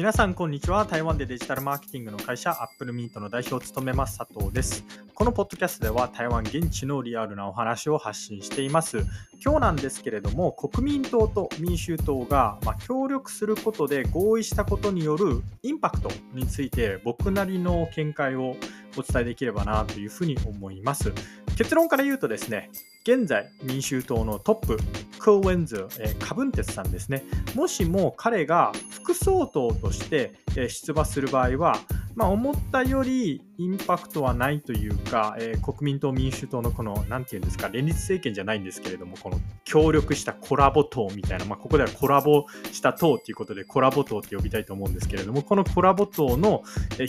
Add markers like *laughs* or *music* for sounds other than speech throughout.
皆さん、こんにちは。台湾でデジタルマーケティングの会社、アップルミントの代表を務めます、佐藤です。このポッドキャストでは、台湾現地のリアルなお話を発信しています。今日なんですけれども、国民党と民衆党が、ま協力することで合意したことによるインパクトについて、僕なりの見解をお伝えできればなというふうに思います。結論から言うとですね、現在民衆党のトップ、クーウェンズ、えー、カブンテスさんですね、もしも彼が副総統として、え出馬する場合は、まあ、思ったよりインパクトはないというか、えー、国民党、民主党のこの、なんていうんですか、連立政権じゃないんですけれども、この協力したコラボ党みたいな、まあ、ここではコラボした党ということで、コラボ党って呼びたいと思うんですけれども、このコラボ党の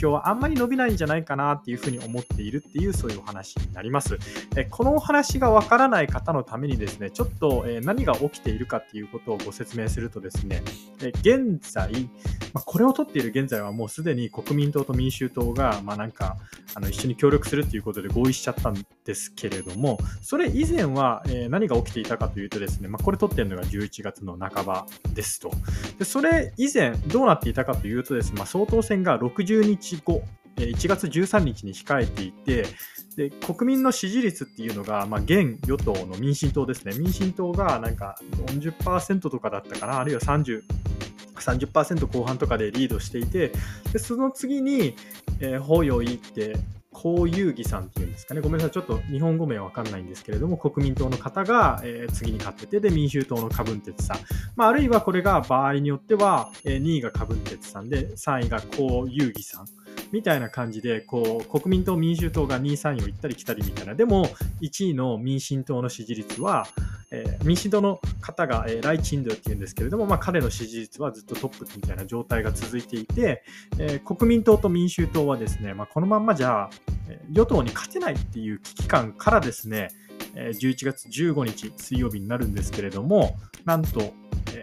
票はあんまり伸びないんじゃないかなっていうふうに思っているっていう、そういうお話になります。えこのお話がわからない方のためにですね、ちょっと、え何が起きているかっていうことをご説明するとですね、え現在、まあ、これを取っている現在はもうすでに国民党と民衆党が、まあ、なんかあの一緒に協力するということで合意しちゃったんですけれども、それ以前は、えー、何が起きていたかというとですね、まあ、これ撮ってるのが11月の半ばですと。でそれ以前どうなっていたかというとですね、まあ、総統選が60日後、1月13日に控えていて、で国民の支持率っていうのが、まあ、現与党の民進党ですね、民進党がなんか40%とかだったかな、あるいは30、30%後半とかでリードしていて、でその次に、えー、ホヨイって、高遊戯さんっていうんですかね、ごめんなさい、ちょっと日本語名わかんないんですけれども、国民党の方が、えー、次に勝ってて、で、民衆党のカブンテツさん、まあ、あるいはこれが場合によっては、えー、2位がカブンテツさんで、3位が高遊戯さん。*laughs* みたいな感じで、こう、国民党、民衆党が2、3位を行ったり来たりみたいな。でも、1位の民進党の支持率は、えー、民進党の方が、えー、ライチンドっていうんですけれども、まあ、彼の支持率はずっとトップみたいな状態が続いていて、えー、国民党と民衆党はですね、まあ、このまんまじゃ、与党に勝てないっていう危機感からですね、11月15日水曜日になるんですけれども、なんと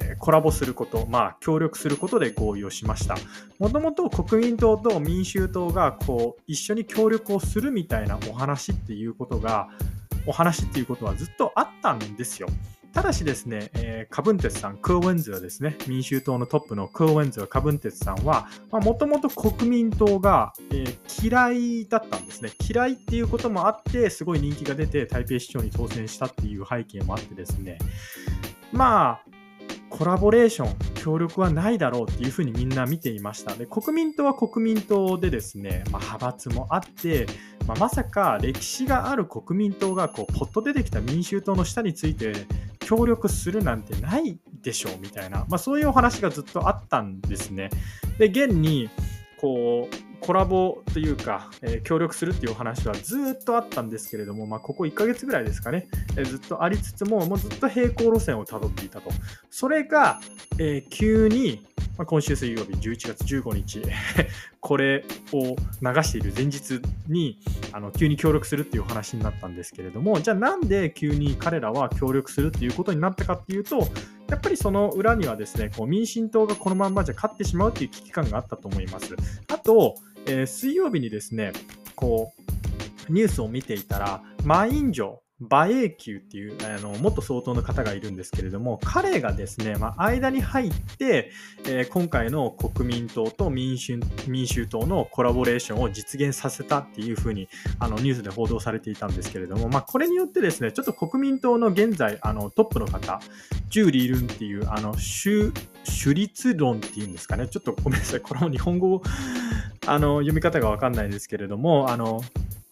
えコラボすること、まあ、協力することで合意をしました。もともと国民党と民衆党がこう一緒に協力をするみたいなお話っていうことが、お話っていうことはずっとあったんですよ。ただしですね、えー、カブンテツさん、クーウェンズはですね、民衆党のトップのクーウェンズはカブンテツさんは、もともと国民党が、えー、嫌いだったんですね。嫌いっていうこともあって、すごい人気が出て、台北市長に当選したっていう背景もあってですね、まあ、コラボレーション、協力はないだろうっていうふうにみんな見ていました。で、国民党は国民党でですね、まあ、派閥もあって、まあ、まさか歴史がある国民党がこうポッと出てきた民衆党の下について協力するなんてないでしょうみたいな、まあ、そういうお話がずっとあったんですね。で、現にこうコラボというか、え、協力するっていうお話はずっとあったんですけれども、まあ、ここ1ヶ月ぐらいですかね、え、ずっとありつつも、もうずっと平行路線をたどっていたと。それが、え、急に、まあ、今週水曜日11月15日 *laughs* これを流している前日にあの急に協力するっていうお話になったんですけれどもじゃあなんで急に彼らは協力するっていうことになったかっていうとやっぱりその裏にはですねこう民進党がこのまんまじゃ勝ってしまうっていう危機感があったと思いますあとえー、水曜日にですね、こう、ニュースを見ていたら、マインジョ、馬英九っていうあの元総統の方がいるんですけれども、彼がですね、まあ、間に入って、えー、今回の国民党と民衆民衆党のコラボレーションを実現させたっていうふうにあのニュースで報道されていたんですけれども、まあ、これによってですね、ちょっと国民党の現在あのトップの方、ジューリー・ルンっていうあの主主立論っていうんですかね、ちょっとごめんなさい、これも日本語あの読み方がわかんないですけれども、あの、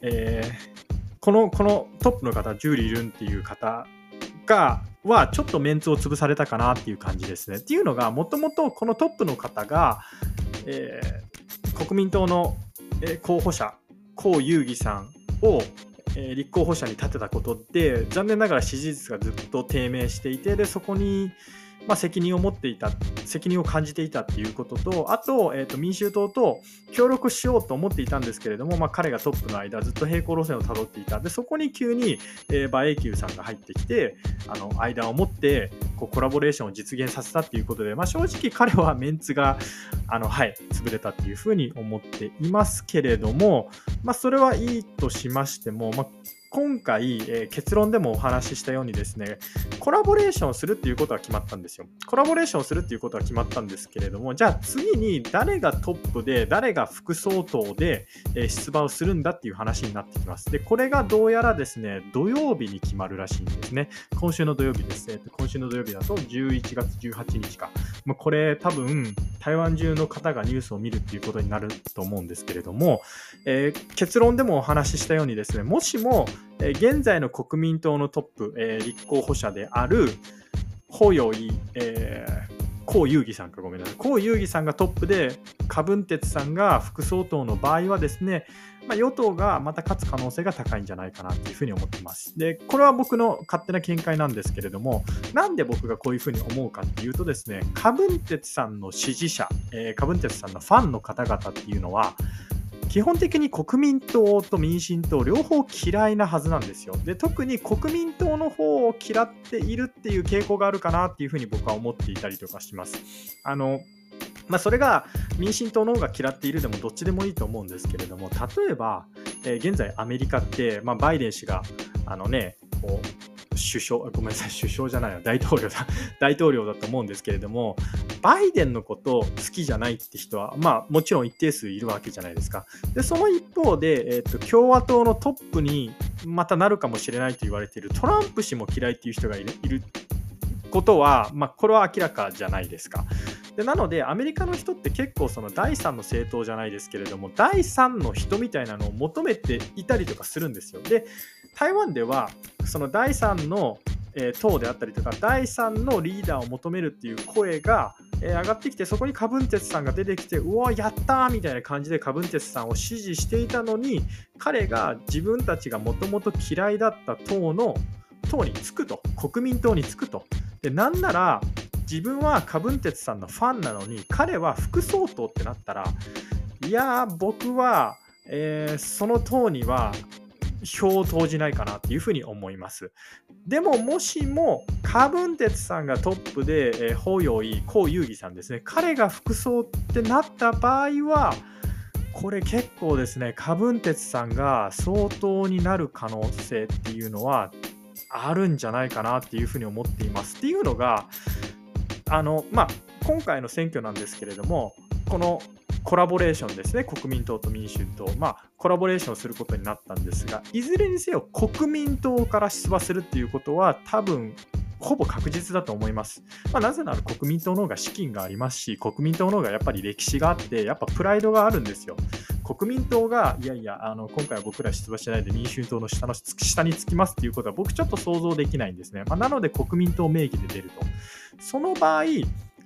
えー、この、このトップの方、ジューリー・ルンっていう方が、はちょっとメンツを潰されたかなっていう感じですね。っていうのが、もともとこのトップの方が、えー、国民党の候補者、江遊義さんを、えー、立候補者に立てたことで、残念ながら支持率がずっと低迷していて、でそこに、まあ、責任を持っていた、責任を感じていたっていうことと、あと、えー、と民衆党と協力しようと思っていたんですけれども、まあ、彼がトップの間、ずっと平行路線をたどっていた。で、そこに急に、えー、馬英九さんが入ってきて、あの間を持ってこうコラボレーションを実現させたっていうことで、まあ、正直彼はメンツが、あの、はい、潰れたっていうふうに思っていますけれども、まあ、それはいいとしましても、まあ今回、えー、結論でもお話ししたようにですね、コラボレーションするっていうことは決まったんですよ。コラボレーションするっていうことは決まったんですけれども、じゃあ次に誰がトップで、誰が副総統で、えー、出馬をするんだっていう話になってきます。で、これがどうやらですね、土曜日に決まるらしいんですね。今週の土曜日ですね。今週の土曜日だと11月18日か。まあ、これ多分、台湾中の方がニュースを見るっていうことになると思うんですけれども、えー、結論でもお話ししたようにですね、もしも、え、現在の国民党のトップ、えー、立候補者である、ホヨイ、えー、江遊戯さんかごめんなさい。江遊戯さんがトップで、柯文哲さんが副総統の場合はですね、まあ、与党がまた勝つ可能性が高いんじゃないかなというふうに思ってます。で、これは僕の勝手な見解なんですけれども、なんで僕がこういうふうに思うかっていうとですね、柯文哲さんの支持者、えー、柯文哲さんのファンの方々っていうのは、基本的に国民党と民進党両方嫌いなはずなんですよ。で特に国民党の方を嫌っているっていう傾向があるかなっていうふうに僕は思っていたりとかします。あのまあ、それが民進党の方が嫌っているでもどっちでもいいと思うんですけれども例えば、えー、現在アメリカって、まあ、バイデン氏があのねこう首相ごめんなさい首相じゃないよ大統領だ *laughs* 大統領だと思うんですけれどもバイデンのこと好きじゃないって人はまあもちろん一定数いるわけじゃないですかでその一方で、えーと、共和党のトップにまたなるかもしれないと言われているトランプ氏も嫌いっていう人がいるいることは、まあ、これは明らかじゃないですか。でなのでアメリカの人って結構その第3の政党じゃないですけれども第3の人みたいなのを求めていたりとかするんですよ。で台湾ではその第3のえ党であったりとか第3のリーダーを求めるっていう声が、え上がってきてそこにカブンテツさんが出てきてうわやったーみたいな感じでカブンテツさんを支持していたのに彼が自分たちがもともと嫌いだった党の党につくと。国民党につくと。でなんなら自分はカブンテツさんのファンなのに彼は副総統ってなったらいや僕は、えー、その党には票を投じないかなっていうふうに思います。でももしもカブンテツさんがトップで、えー、法要井、江遊戯さんですね、彼が副総ってなった場合は、これ結構ですね、カブンテツさんが総統になる可能性っていうのはあるんじゃないかなっていうふうに思っています。っていうのが、あの、まあ、今回の選挙なんですけれども、このコラボレーションですね、国民党と民衆党、まあ、コラボレーションすることになったんですが、いずれにせよ国民党から出馬するっていうことは、多分ほぼ確実だと思います。まあ、なぜなら国民党の方が資金がありますし、国民党の方がやっぱり歴史があって、やっぱプライドがあるんですよ。国民党が、いやいや、あの今回は僕ら出馬しないで民衆党の下の下につきますっていうことは僕ちょっと想像できないんですね。まあ、なので国民党名義で出ると。その場合、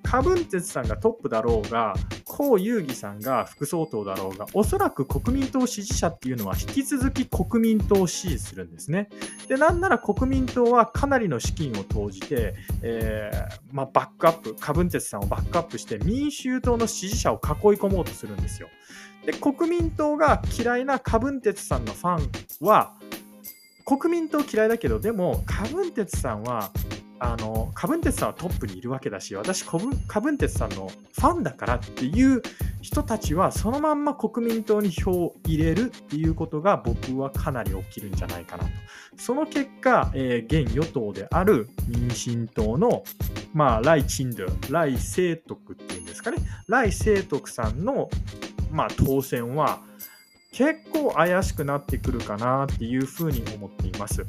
カブンテツさんがトップだろうが、江遊戯さんが副総統だろうが、おそらく国民党支持者っていうのは引き続き国民党を支持するんですね。で、なんなら国民党はかなりの資金を投じて、えー、まあ、バックアップ、カブンテツさんをバックアップして民衆党の支持者を囲い込もうとするんですよ。で、国民党が嫌いなカブンテツさんのファンは、国民党嫌いだけど、でも、カブンテツさんはあのカブンテツさんはトップにいるわけだし私カブンテツさんのファンだからっていう人たちはそのまんま国民党に票を入れるっていうことが僕はかなり起きるんじゃないかなとその結果、えー、現与党である民進党のまあライ・チンドゥライ・セイトクっていうんですかねライ・セイトクさんのまあ当選は結構怪しくなってくるかなっていうふうに思っています。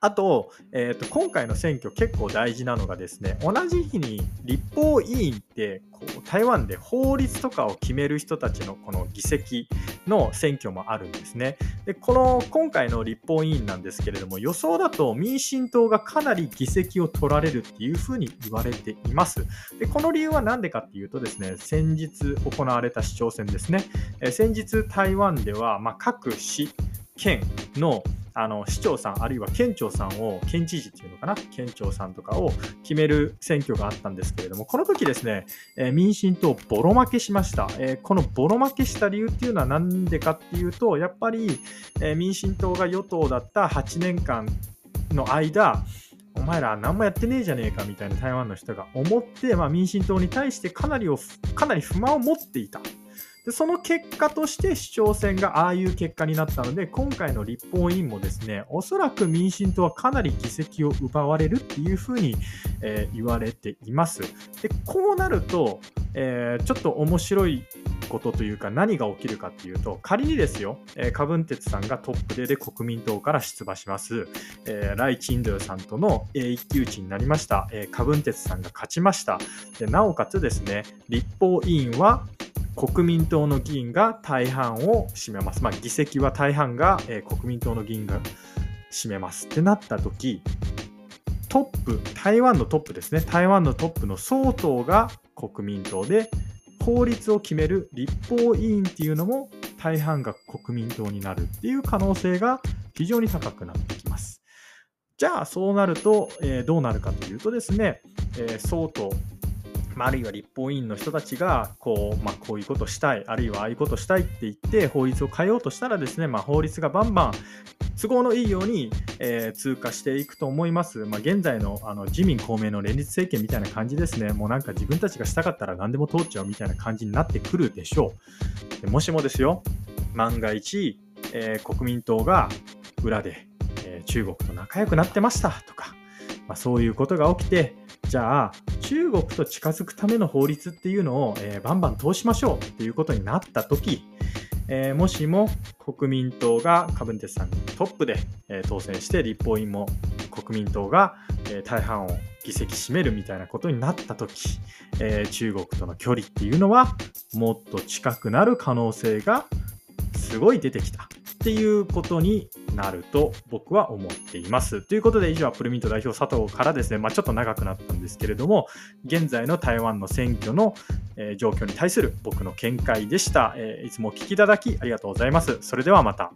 あと,、えーと、今回の選挙結構大事なのがですね同じ日に立法委員ってこう台湾で法律とかを決める人たちのこの議席の選挙もあるんですね。でこの今回の立法委員なんですけれども予想だと民進党がかなり議席を取られるっていうふうに言われています。でこの理由は何でかっていうとですね先日行われた市長選ですね、え先日台湾では、まあ、各市県のあの市長さん、あるいは県庁さんを、県知事っていうのかな、県庁さんとかを決める選挙があったんですけれども、この時ですね、えー、民進党、ボロ負けしました、えー、このボロ負けした理由っていうのは何でかっていうと、やっぱり、えー、民進党が与党だった8年間の間、お前ら何もやってねえじゃねえかみたいな台湾の人が思って、まあ、民進党に対してかなりをかなり不満を持っていた。でその結果として市長選がああいう結果になったので、今回の立法委員もですね、おそらく民進党はかなり議席を奪われるっていうふうに、えー、言われています。でこうなると、えー、ちょっと面白いことというか何が起きるかっていうと仮にですよ、えー、カブンテツさんがトップでで国民党から出馬します、えー、ライ・チンドゥさんとの、えー、一騎打ちになりました、えー、カブンテツさんが勝ちました。でなおかつですね立法委員は国民党の議員が大半を占めます、まあ、議席は大半が、えー、国民党の議員が占めますってなった時トップ台湾のトップですね台湾のトップの総統が国民党で法律を決める立法委員っていうのも大半が国民党になるっていう可能性が非常に高くなってきます。じゃあそうなると、えー、どうなるかというとですね、えー、総統まあ、あるいは立法委員の人たちがこう,、まあ、こういうことしたいあるいはああいうことしたいって言って法律を変えようとしたらですね、まあ、法律がバンバン都合のいいように、えー、通過していくと思います。まあ、現在のあの自民・公明の連立政権みたいな感じですね。もうなんか自分たちがしたかったら何でも通っちゃうみたいな感じになってくるでしょう。もしもですよ、万が一、えー、国民党が裏で、えー、中国と仲良くなってましたとか、まあ、そういうことが起きて、じゃあ中国と近づくための法律っていうのを、えー、バンバン通しましょうっていうことになった時、えー、もしも国民党がカブンテスさんトップで、えー、当選して立法院も国民党が、えー、大半を議席占めるみたいなことになった時、え中国との距離っていうのはもっと近くなる可能性がすごい出てきた。っていうことになると僕は思っています。ということで以上アップルミント代表佐藤からですね、まあ、ちょっと長くなったんですけれども現在の台湾の選挙の、え状況に対する僕の見解でした、えいつもお聞きいただきありがとうございます。それではまた。